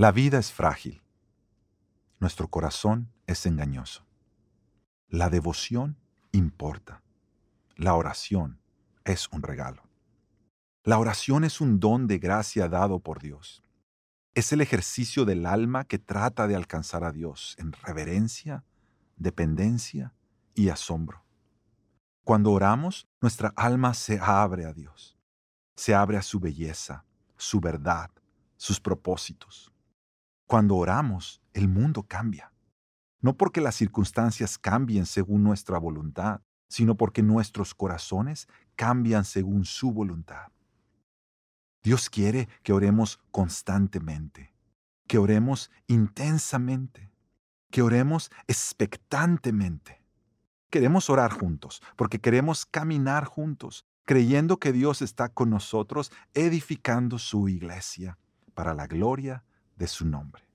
La vida es frágil. Nuestro corazón es engañoso. La devoción importa. La oración es un regalo. La oración es un don de gracia dado por Dios. Es el ejercicio del alma que trata de alcanzar a Dios en reverencia, dependencia y asombro. Cuando oramos, nuestra alma se abre a Dios. Se abre a su belleza, su verdad, sus propósitos. Cuando oramos, el mundo cambia. No porque las circunstancias cambien según nuestra voluntad, sino porque nuestros corazones cambian según su voluntad. Dios quiere que oremos constantemente, que oremos intensamente, que oremos expectantemente. Queremos orar juntos porque queremos caminar juntos, creyendo que Dios está con nosotros edificando su iglesia para la gloria de su nombre.